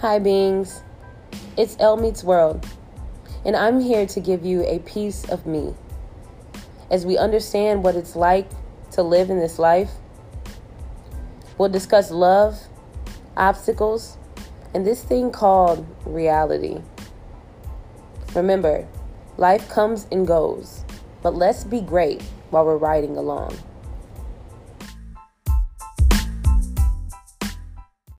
Hi, beings. It's El Meets World, and I'm here to give you a piece of me. As we understand what it's like to live in this life, we'll discuss love, obstacles, and this thing called reality. Remember, life comes and goes, but let's be great while we're riding along.